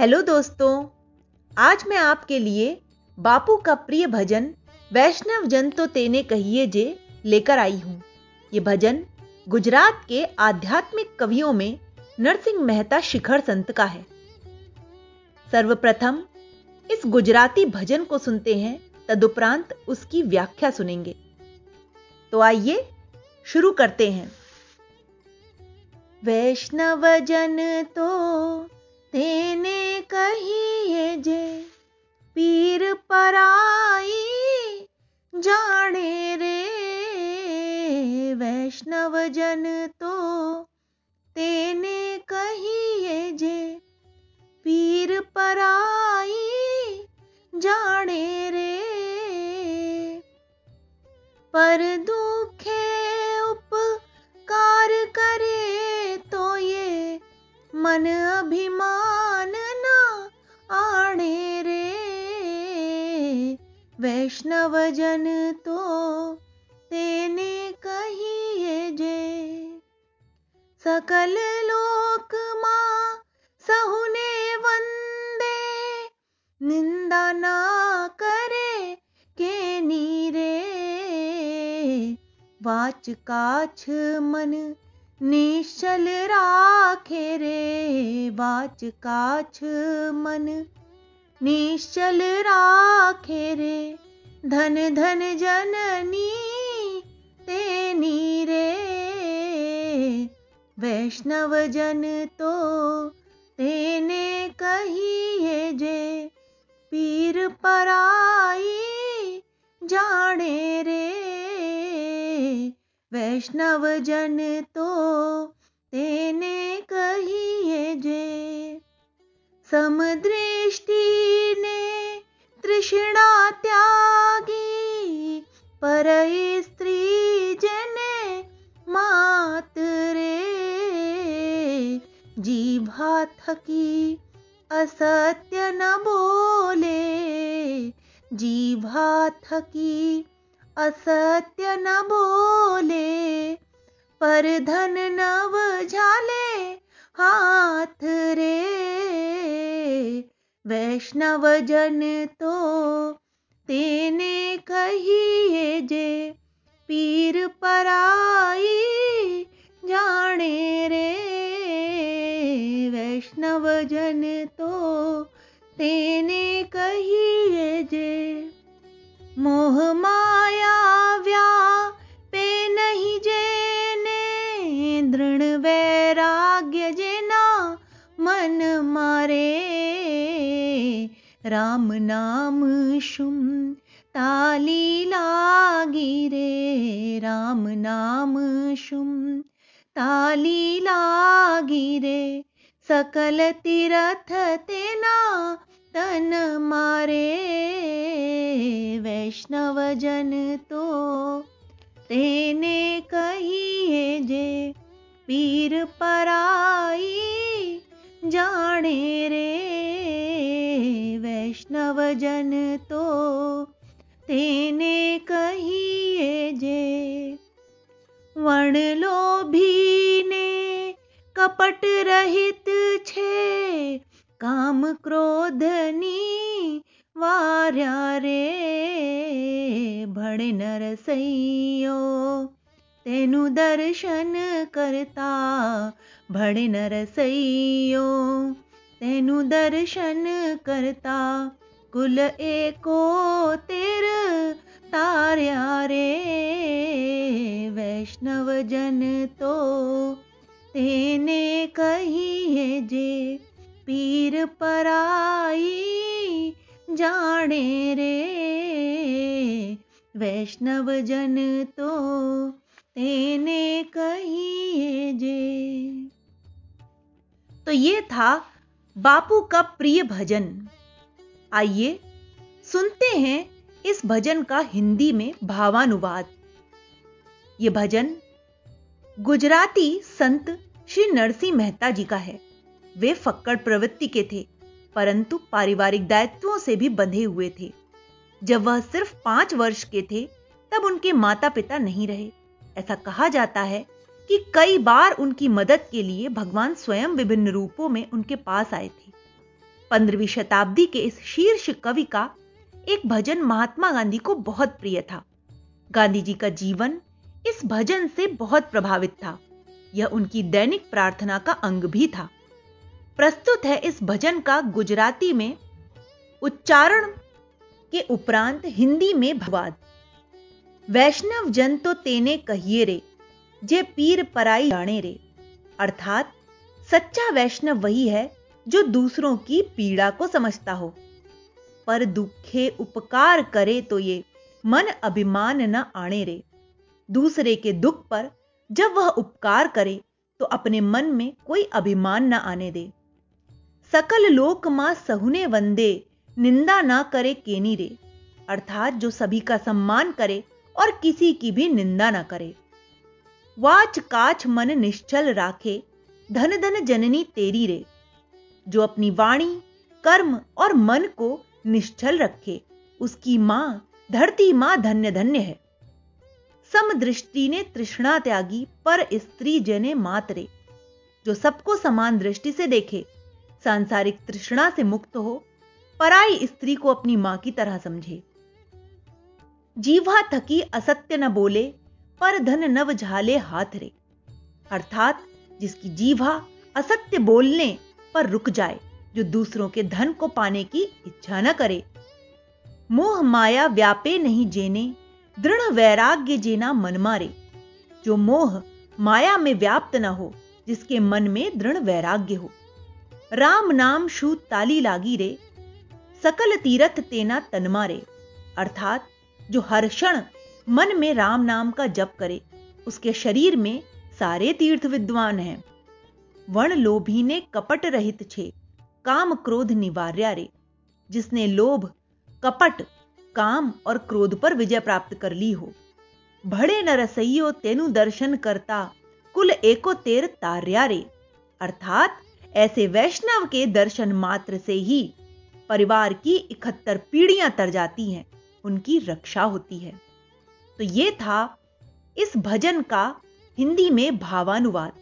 Hello दोस्तों, आज मैं आपके लिए बापू का प्रिय भजन वैष्णव जन तो तेने कहिए जे लेकर आई हूँ। ये भजन गुजरात के आध्यात्मिक कवियों में नरसिंह मेहता शिखर संत का है। सर्वप्रथम इस गुजराती भजन को सुनते हैं, तदुपरांत उसकी व्याख्या सुनेंगे। तो आइए शुरू करते हैं। वैष्णव जन तो तेने पराई जाने रे। पर दुखे उपकार करे तो ये मन अभिमान ना आणे रे। वैष्णव जन तो तेने कहिए जे। सकल लोक माँ सहुने निंदा ना करे के नीरे। वाच काछ मन निश्चल राखे रे। वाच काछ मन निश्चल राखे रे। धन धन जननी तेनी रे वैष्णव जन तो तेने कहिए पीर पराई जाने रे। वैष्णव जन तो तेने कहिए जे। समदृष्टि ने तृष्णा त्यागी, पर स्त्री जने मात रे। जीभा थकी असत्य न बोले जीभा थकी असत्य न बोले, पर धन नव झाले हाथ रे। वैष्णव जन तो तेने कहिए जे, पीर पराई जाने रे। वैष्णव जन तो तेने कहिए जे मोह माया व्या पे नहीं जेने दृढ़ वैराग्य जेना मन मारे। राम नाम शुम ताली लागी रे। राम नाम शुम ताली लागी रे। सकल तीरथ तेना तन मारे वैष्णव जन तो तेने कहिए जे पीर पराई जाने रे वैष्णव जन तो तेने कहिए जे वण लोभी ने कपट रहित छे મળે નરસૈયો તેનું દર્શન કરતા ભળે નરસૈયો તેનું દર્શન કરતા કુલ એકોતેર તાર્યા રે વૈષ્ણવજન તો તેને કહીએ જે પીર પરાઈ જાણે રે वैष्णव जन तो तेने कहिए जे। तो ये था बापू का प्रिय भजन। आइए सुनते हैं इस भजन का हिंदी में भावानुवाद। ये भजन गुजराती संत श्री नरसिंह मेहता जी का है। वे फक्कड़ प्रवृत्ति के थे, परंतु पारिवारिक दायित्वों से भी बंधे हुए थे। जब वह सिर्फ़ पाँच वर्ष के थे, तब उनके माता पिता नहीं रहे। ऐसा कहा जाता है कि कई बार उनकी मदद के लिए भगवान स्वयं विभिन्न रूपों में उनके पास आए थे। पंद्रहवीं शताब्दी के इस शीर्ष कवि का एक भजन महात्मा गांधी को बहुत प्रिय था। गांधी जी का जीवन इस भजन से बहुत प्रभावित था। यह उनकी दैनिक प्रार्थना का अंग भी था। प्रस्तुत है इस भजन का गुजराती में उच्चारण उपरांत हिंदी में भवाद वैष्णव जन तो तेने कहिए रे, जे पीर पराई जाने रे। अर्थात, सच्चा वैष्णव वही है जो दूसरों की पीड़ा को समझता हो। पर दुखे उपकार करे तो ये मन अभिमान न आने रे। दूसरे के दुख पर जब वह उपकार करे तो अपने मन में कोई अभिमान न आने दे। सकल लोक माँ सहुने वंदे निंदा ना करे केनी रे, अर्थात जो सभी का सम्मान करे और किसी की भी निंदा ना करे। वाच काच मन निश्चल राखे, धन धन जननी तेरी रे। जो अपनी वाणी, कर्म और मन को निश्चल रखे, उसकी माँ, धरती माँ धन्य धन्य है। समदृष्टि ने तृष्णा त्यागी पर स्त्री जने मातरे जो सबको समान दृष्टि से देखे, सांसारिक तृष्णा से मुक्त हो पराई स्त्री को अपनी माँ की तरह समझे। जीवा थकी असत्य न बोले, पर धन नव झाले हाथ रे। अर्थात जिसकी जीवा असत्य बोलने पर रुक जाए, जो दूसरों के धन को पाने की इच्छा न करे। मोह माया व्यापे नहीं जेने, दृढ़ वैराग्य जेना मन मारे। जो मोह माया में व्याप्त न हो, जिसके मन में दृढ़ वैराग्य हो। राम नाम शू ताली लागी रे सकल तीरथ तेना तन मारे अर्थात, जो हर क्षण मन में राम नाम का जप करे, उसके शरीर में सारे तीर्थ विद्वान हैं। वण लोभी ने कपट रहित छे, काम क्रोध निवार्या रे। जिसने लोभ, कपट, काम और क्रोध पर विजय प्राप्त कर ली हो। भड़े न रसइयो तेनु दर्शन करता, कुल एको तेर तार्या रे। अर्थात, ऐसे वैष्णव के दर्शन मात्र से ही परिवार की इकहत्तर पीढ़ियाँ तर जाती हैं, उनकी रक्षा होती है। तो यह था इस भजन का हिंदी में भावानुवाद।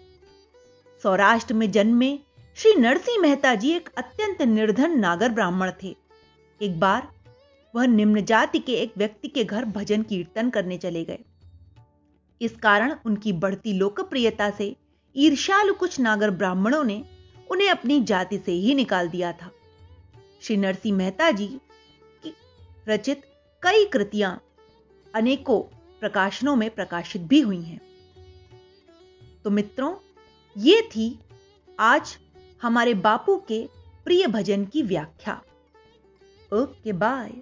सौराष्ट्र में जन्मे श्री नरसिंह मेहता जी एक अत्यंत निर्धन नागर ब्राह्मण थे। एक बार वह निम्न जाति के एक व्यक्ति के घर भजन कीर्तन करने चले गए। इस कारण उनकी बढ़ती लोकप्रियता से ईर्ष्यालु कुछ नागर ब्राह्मणों ने उन्हें अपनी जाति से ही निकाल दिया था। श्री नरसिंह मेहता जी की रचित कई कृतियाँ अनेकों प्रकाशनों में प्रकाशित भी हुई हैं। तो मित्रों, ये थी आज हमारे बापू के प्रिय भजन की व्याख्या। Okay, bye.